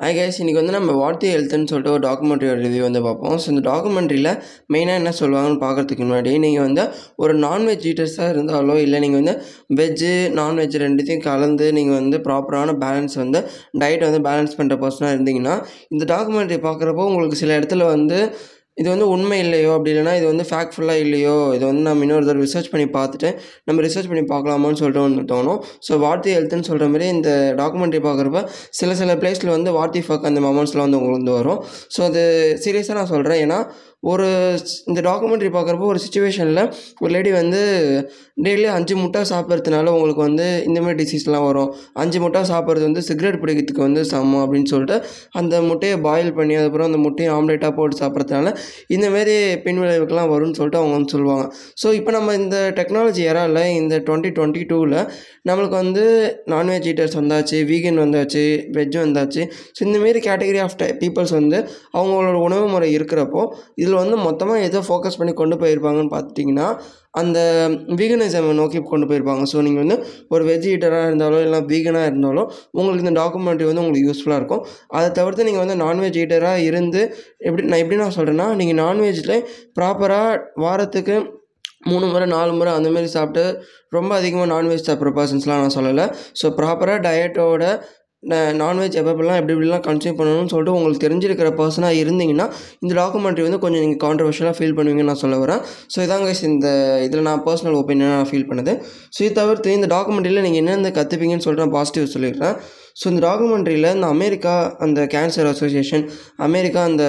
Hi guys இன்றைக்கி வந்து நம்ம வாட் தி ஹெல்த்துன்னு சொல்லிட்டு ஒரு டாக்குமெண்ட்ரியோட ரிவ்யூ வந்து பார்ப்போம். ஸோ இந்த டாக்குமெண்ட்ரியில் மெயினாக என்ன சொல்லுவாங்கன்னு பார்க்குறதுக்கு முன்னாடி நீங்கள் வந்து ஒரு நான்வெஜ் ஈட்டர்ஸாக இருந்தாலோ இல்லை நீங்கள் வந்து வெஜ்ஜு நான்வெஜ் ரெண்டுத்தையும் கலந்து நீங்கள் வந்து ப்ராப்பரான பேலன்ஸ் வந்து டயட் வந்து பேலன்ஸ் பண்ணுற பர்சனாக இருந்தீங்கன்னா இந்த டாக்குமெண்ட்ரி பார்க்குறப்போ உங்களுக்கு சில இடத்துல வந்து இது வந்து உண்மை இல்லையோ அப்படி இல்லைனா இது வந்து ஃபேக்ட்ஃபுல்லாக இல்லையோ இது வந்து நம்ம இன்னொரு தடவை ரிசர்ச் பண்ணி பார்த்துட்டு நம்ம ரிசர்ச் பண்ணி பார்க்கலாமான்னு சொல்லிட்டு ஒன்று தோணும். ஸோ வார்த்தி ஹெல்த்துன்னு சொல்கிற மாதிரி இந்த டாக்குமெண்ட்ரி பார்க்குறப்ப சில சில பிளேஸில் வந்து வார்த்தி ஃபக் அந்த மொமெண்ட்ஸ்லாம் வந்து உங்களுக்கு வந்து வரும். ஸோ அது சீரியஸாக நான் சொல்கிறேன் ஏன்னா ஒரு இந்த டாக்குமெண்ட்ரி பார்க்குறப்போ ஒரு சுச்சுவேஷனில் ஒரு லேடி வந்து டெய்லி அஞ்சு முட்டை சாப்பிட்றதுனால உங்களுக்கு வந்து இந்தமாதிரி டிசீஸ்லாம் வரும். அஞ்சு முட்டை சாப்பிட்றது வந்து சிகரெட் பிடிக்கிறதுக்கு வந்து சமம் அப்படின்னு சொல்லிட்டு அந்த முட்டையை பாயில் பண்ணி அதுக்கப்புறம் அந்த முட்டையை ஆம்லேட்டாக போட்டு சாப்பிட்றதுனால இந்தமாரி பின்விளைவுக்கெலாம் வரும்னு சொல்லிட்டு அவங்க வந்து சொல்லுவாங்க. ஸோ இப்போ நம்ம இந்த டெக்னாலஜி ஏறாவில் இந்த டுவெண்ட்டி டுவெண்ட்டி டூவில் நம்மளுக்கு வந்து நான்வெஜ் ஈட்டர்ஸ் வந்தாச்சு வீகன் வந்தாச்சு வெஜ் வந்தாச்சு. ஸோ இந்தமாரி கேட்டகரி ஆஃப் டை பீப்புள்ஸ் வந்து அவங்களோட உணவு முறை இருக்கிறப்போ இதில் வந்து மொத்தமாக எதை ஃபோக்கஸ் பண்ணி கொண்டு போயிருப்பாங்கன்னு பார்த்துட்டிங்கன்னா அந்த வீகனிசம் நோக்கி கொண்டு போயிருப்பாங்க. ஸோ நீங்கள் வந்து ஒரு வெஜ் ஈட்டராக இருந்தாலோ இல்லை வீகனாக இருந்தாலோ உங்களுக்கு இந்த டாக்குமெண்ட்ரி வந்து உங்களுக்கு யூஸ்ஃபுல்லாக இருக்கும். அதை தவிர்த்து நீங்கள் வந்து நான்வெஜ் ஈட்டராக இருந்து எப்படி நான் எப்படி நான் சொல்கிறேன்னா நீங்கள் நான்வெஜ்ஜில் ப்ராப்பராக வாரத்துக்கு மூணு முறை நாலு முறை அந்தமாரி சாப்பிட்டு ரொம்ப அதிகமாக நான்வெஜ் சாப்பிட்ற பர்சன்ஸ்லாம் நான் சொல்லலை. ஸோ ப்ராப்பராக டயட்டோட நான்வெஜ் எப்பப்பெல்லாம் எப்படிலாம் எப்படி எப்படிலாம் கன்சியூம் பண்ணணும்னு சொல்லிட்டு உங்களுக்கு தெரிஞ்சிருக்கிற பர்சனாக இருந்தீங்கன்னா இந்த டாக்குமெண்ட்ரி வந்து கொஞ்சம் நீங்கள் கான்ட்ரவர்ஷியலாக ஃபீல் பண்ணுவீங்கன்னு நான் சொல்ல வரேன். ஸோ இதாங்க இந்த இதில் நான் பர்சனல் ஒப்பீனியனாக நான் ஃபீல் பண்ணுது. ஸோ இது தவிர்த்து இந்த டாக்குமெண்ட்ரியில் நீங்கள் என்னென்ன கற்றுப்பீங்கன்னு சொல்லிட்டு நான் பாசிட்டிவ் சொல்லிடுறேன். ஸோ இந்த டாக்குமெண்ட்ரியில் இந்த அமெரிக்கா அந்த கேன்சர் அசோசியேஷன் அமெரிக்கா அந்த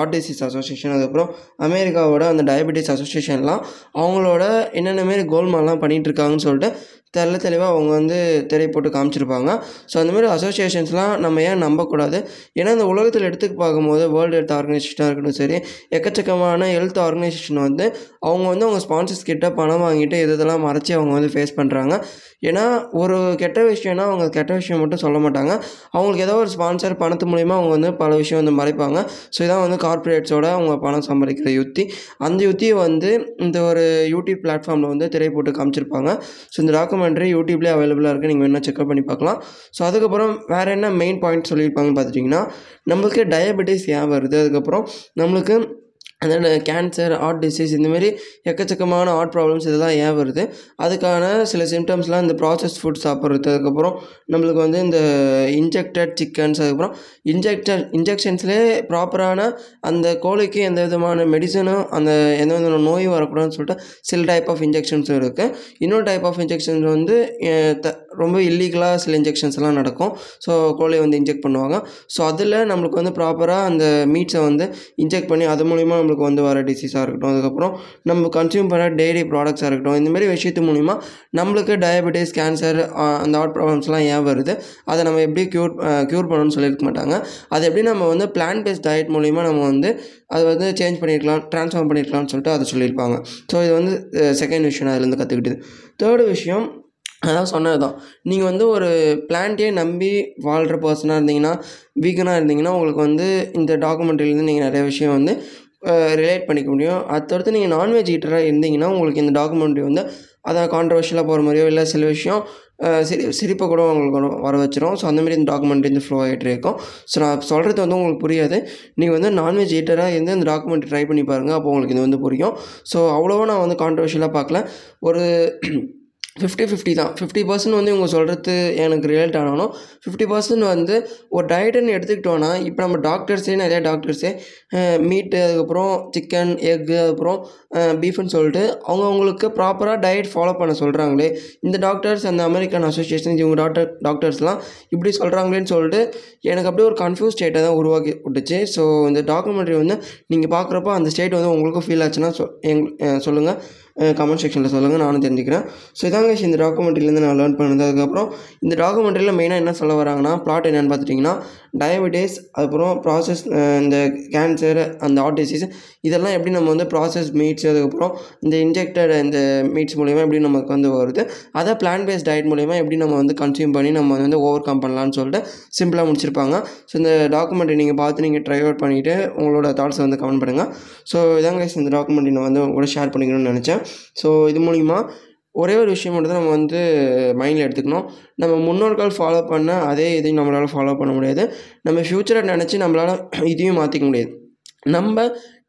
ஆர்டிசிஸ் டிசீஸ் அசோசியேஷன் அதுக்கப்புறம் அமெரிக்காவோட அந்த டயபெட்டிஸ் அசோசியேஷன்லாம் அவங்களோட என்னென்ன மாரி கோல்மாலாம் பண்ணிகிட்டு இருக்காங்கன்னு சொல்லிட்டு தெள்ள தெளிவாக அவங்க வந்து திரை போட்டு காமிச்சிருப்பாங்க. ஸோ அந்தமாரி அசோசியேஷன்ஸ்லாம் நம்ம ஏன் நம்பக்கூடாது? ஏன்னா இந்த உலகத்தில் எடுத்துக்கு பார்க்கும்போது வேர்ல்டு ஹெல்த் ஆர்கனைசேஷனாக இருக்கட்டும் சரி எக்கச்சக்கமான ஹெல்த் ஆர்கனைசேஷன் வந்து அவங்க வந்து அவங்க ஸ்பான்சர்ஸ் கிட்ட பணம் வாங்கிட்டு இது இதெல்லாம் மறைச்சி அவங்க வந்து ஃபேஸ் பண்ணுறாங்க ஏன்னா ஒரு கெட்ட விஷயம்னா அவங்க கெட்ட விஷயம் மட்டும் சொல்ல மாட்டாங்க. அவங்களுக்கு ஏதோ ஒரு ஸ்பான்சர் பணத்து மூலிமா அவங்க வந்து பல விஷயம் வந்து மறைப்பாங்க. ஸோ இதான் வந்து கார்ப்பரேட்ஸோட அவங்க பணம் சம்பாதிக்கிற யுத்தி. அந்த யுத்தியை வந்து இந்த ஒரு யூடியூப் பிளாட்ஃபார்மில் வந்து திரை போட்டு காமிச்சிருப்பாங்க. ஸோ இந்த டாக்குமெண்ட்ரி யூடியூப்லேயே அவைலபிளாக இருக்குது நீங்கள் வேணால் செக்அப் பண்ணி பார்க்கலாம். ஸோ அதுக்கப்புறம் வேறு என்ன மெயின் பாயிண்ட் சொல்லியிருப்பாங்கன்னு பார்த்துட்டிங்கன்னா நம்மளுக்கு டயபெட்டிஸ் ஏன் வருது? அதுக்கப்புறம் நம்மளுக்கு அந்த கேன்சர் ஹார்ட் டிசீஸ் இந்தமாரி எக்கச்சக்கமான ஹார்ட் ப்ராப்ளம்ஸ் இதெல்லாம் ஏன் வருது? அதுக்கான சில சிம்டம்ஸ்லாம் இந்த ப்ராசஸ் ஃபுட் சாப்பிட்றது அதுக்கப்புறம் நம்மளுக்கு வந்து இந்த இன்ஜெக்டட் சிக்கன்ஸ் அதுக்கப்புறம் இன்ஜெக்டட் இன்ஜெக்ஷன்ஸ்லேயே ப்ராப்பரான அந்த கோழிக்கு எந்த விதமான மெடிசனும் அந்த எந்த விதமான நோயும் வரக்கூடாதுன்னு சொல்லிட்டு சில டைப் ஆஃப் இன்ஜெக்ஷன்ஸும் இருக்குது இன்னொரு டைப் ஆஃப் இன்ஜெக்ஷன்ஸ் வந்து த- ரொம்ப இல்லீகலாக சில இன்ஜெக்ஷன்ஸ்லாம் நடக்கும். ஸோ கோழியை வந்து இன்ஜெக்ட் பண்ணுவாங்க. ஸோ அதில் நம்மளுக்கு வந்து ப்ராப்பராக அந்த மீட்ஸை வந்து இன்ஜெக்ட் பண்ணி அது மூலிமா நம்மளுக்கு வந்து வர டிசீஸாக இருக்கட்டும். அதுக்கப்புறம் நம்ம கன்சியூம் பண்ணுற டெய்லி ப்ராடக்ட்ஸாக இருக்கட்டும். இந்தமாரி விஷயத்து மூலிமா நம்மளுக்கு டயபெட்டிஸ் கேன்சர் அந்த ஹார்ட் ப்ராப்ளம்ஸ்லாம் ஏன் வருது? அதை நம்ம எப்படி க்யூர் க்யூர் பண்ணணும்னு சொல்லியிருக்க மாட்டாங்க. அது எப்படி நம்ம வந்து பிளான் பேஸ்ட் டயட் மூலிமா நம்ம வந்து அதை வந்து சேஞ்ச் பண்ணியிருக்கலாம் ட்ரான்ஸ்ஃபார்ம் பண்ணியிருக்கலாம்னு சொல்லிட்டு அதை சொல்லியிருப்பாங்க. ஸோ இது வந்து செகண்ட் விஷயம் நான் அதுலேருந்து கற்றுக்கிட்டது தேர்டு விஷயம் அதான் சொன்னது தான் நீங்கள் வந்து ஒரு பிளான்ட்டே நம்பி வாழ்கிற பர்சனாக இருந்தீங்கன்னா வீக்கனாக இருந்தீங்கன்னா உங்களுக்கு வந்து இந்த டாக்குமெண்ட்ரிலேருந்து நீங்கள் நிறைய விஷயம் வந்து ரிலேட் பண்ணிக்க முடியும். அடுத்தடுத்து நீங்கள் நான்வெஜ் ஈட்டராக இருந்தீங்கன்னா உங்களுக்கு இந்த டாக்குமெண்ட்ரி வந்து அதான் கான்ட்ரவர்ஷியலாக போகிற மாதிரியோ இல்லை சில விஷயம் சிரி சிரிப்பை கூட உங்களுக்கு வர- வர வச்சிரும். ஸோ அந்தமாரி இந்த டாக்குமெண்ட்ரி இந்த ஃப்ளோ ஆகிட்டு இருக்கும். ஸோ நான் சொல்கிறது வந்து உங்களுக்கு புரியாது. நீங்கள் வந்து நான்வெஜ் ஈட்டராக இருந்து இந்த டாக்குமெண்ட்ரி ட்ரை பண்ணி பாருங்கள் அப்போ உங்களுக்கு இது வந்து புரியும். ஸோ அவ்வளோவா நான் வந்து கான்ட்ரவர்ஷியலாக பார்க்கல. ஒரு ஃபிஃப்டி ஃபிஃப்டி தான். ஃபிஃப்டி பர்சன்ட் வந்து இவங்க சொல்கிறது எனக்கு ரிலேட் ஆனாலும் ஃபிஃப்டி பர்சன்ட் வந்து ஒரு டயட்டுன்னு எடுத்துக்கிட்டோன்னா இப்போ நம்ம டாக்டர்ஸே நிறைய டாக்டர்ஸே மீட்டு அதுக்கப்புறம் சிக்கன் எக்கு அதுக்கப்புறம் பீஃப்னு சொல்லிட்டு அவங்க அவங்களுக்கு ப்ராப்பராக டயட் ஃபாலோ பண்ண சொல்கிறாங்களே இந்த டாக்டர்ஸ் அந்த அமெரிக்கன் அசோசியேஷன் இவங்க டாக்டர் டாக்டர்ஸ்லாம் இப்படி சொல்கிறாங்களேன்னு சொல்லிட்டு எனக்கு அப்படியே ஒரு கன்ஃபியூஸ் ஸ்டேட்டை தான் உருவாக்கி விட்டுச்சு. ஸோ இந்த டாக்குமெண்ட்ரி வந்து நீங்கள் பார்க்குறப்போ அந்த ஸ்டேட் வந்து உங்களுக்கும் ஃபீல் ஆச்சுன்னா சொ எங் சொல்லுங்கள் கமெண்ட் செக்ஷனில் சொல்லுங்கள் நானும் தெரிஞ்சுக்கிறேன். ஸோ இதாங்க இந்த டாக்குமெண்ட்ரிலேருந்து நான் லேர்ன் பண்ணது. அதுக்கப்புறம் இந்த டாக்குமெண்ட்ரியில் மெயினாக என்ன சொல்ல வராங்கன்னா பிளாட் என்னென்னு பார்த்துட்டிங்கன்னா டயபெட்டிஸ் அதுக்கப்புறம் ப்ராசஸ் இந்த கேன்சர் அந்த ஹார்ட் டிசீஸ் இதெல்லாம் எப்படி நம்ம வந்து ப்ராசஸ் மீட்ஸ் அதுக்கப்புறம் இந்த இன்ஜெக்டட் இந்த மீட்ஸ் மூலிமா எப்படி நமக்கு வந்து வருது அதை பிளான் பேஸ்ட் டயட் மூலிமா எப்படி நம்ம வந்து கன்சியூம் பண்ணி நம்ம வந்து ஓவர் கம் பண்ணலாம்னு சொல்லிட்டு சிம்பிளாக முடிச்சிருப்பாங்க. ஸோ இந்த டாக்குமெண்ட்டை நீங்கள் பார்த்து நீங்கள் ட்ரை அவுட் பண்ணிவிட்டு உங்களோட தாட்ஸை வந்து கமெண்ட் பண்ணுங்கள் ஸோ இதாங்க இந்த டாக்குமெண்ட்டை நான் வந்து உங்களோட ஷேர் பண்ணிக்கணும்னு நினச்சேன். ஸோ இது மூலிமா ஒரே ஒரு விஷயம் மட்டும் தான் நம்ம வந்து மைண்டில் எடுத்துக்கணும். நம்ம முன்னோர்கள் ஃபாலோ பண்ண அதே இதையும் நம்மளால் ஃபாலோ பண்ண முடியாது. நம்ம ஃப்யூச்சரை நினச்சி நம்மளால் இதையும் மாற்றிக்க முடியாது. நம்ம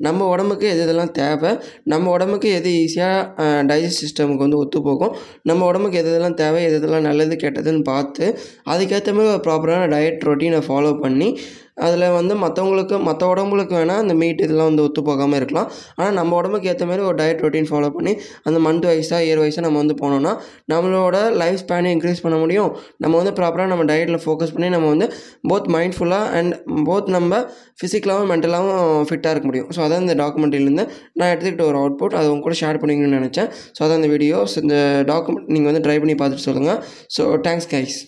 நம்ம உடம்புக்கு எது எதெல்லாம் தேவை நம்ம உடம்புக்கு எது ஈஸியாக டைஜஸ்ட் சிஸ்டமுக்கு வந்து ஒத்து போகும் நம்ம உடம்புக்கு எது எதெல்லாம் தேவை எது எதெல்லாம் நல்லது கெட்டதுன்னு பார்த்து அதுக்கேற்ற மாதிரி ஒரு ப்ராப்பரான டயட் ரொட்டீனை ஃபாலோ பண்ணி அதில் வந்து மற்றவங்களுக்கு மற்ற உடம்புகளுக்கு வேணால் அந்த மீட் இதெல்லாம் வந்து ஒத்து போகாமல் இருக்கலாம். ஆனால் நம்ம உடம்புக்கு ஏற்ற மாதிரி ஒரு டயட் ரொட்டீன் ஃபாலோ பண்ணி அந்த மந்த் வைஸாக இயர் வைஸாக நம்ம வந்து போனோம்னா நம்மளோட லைஃப் ஸ்பேனை இன்க்ரீஸ் பண்ண முடியும். நம்ம வந்து ப்ராப்பராக நம்ம டயட்டில் ஃபோக்கஸ் பண்ணி நம்ம வந்து போத் மைண்ட்ஃபுல்லாக அண்ட் போத் நம்ம ஃபிசிக்கலாகவும் மென்டலாகவும் ஃபிட்டாக இருக்க முடியும். ஸோ அதான் இந்த டாக்குமெண்ட்ரிலேருந்து நான் எடுத்துக்கிட்ட ஒரு அவுட்புட் அது உங்க கூட ஷேர் பண்ணிக்கணும்னு நினச்சேன். ஸோ அதான் இந்த வீடியோ ஸோ இந்த டாக்குமெண்ட் நீங்கள் வந்து ட்ரை பண்ணி பார்த்துட்டு சொல்லுங்கள் ஸோ தேங்க்ஸ் கைஸ்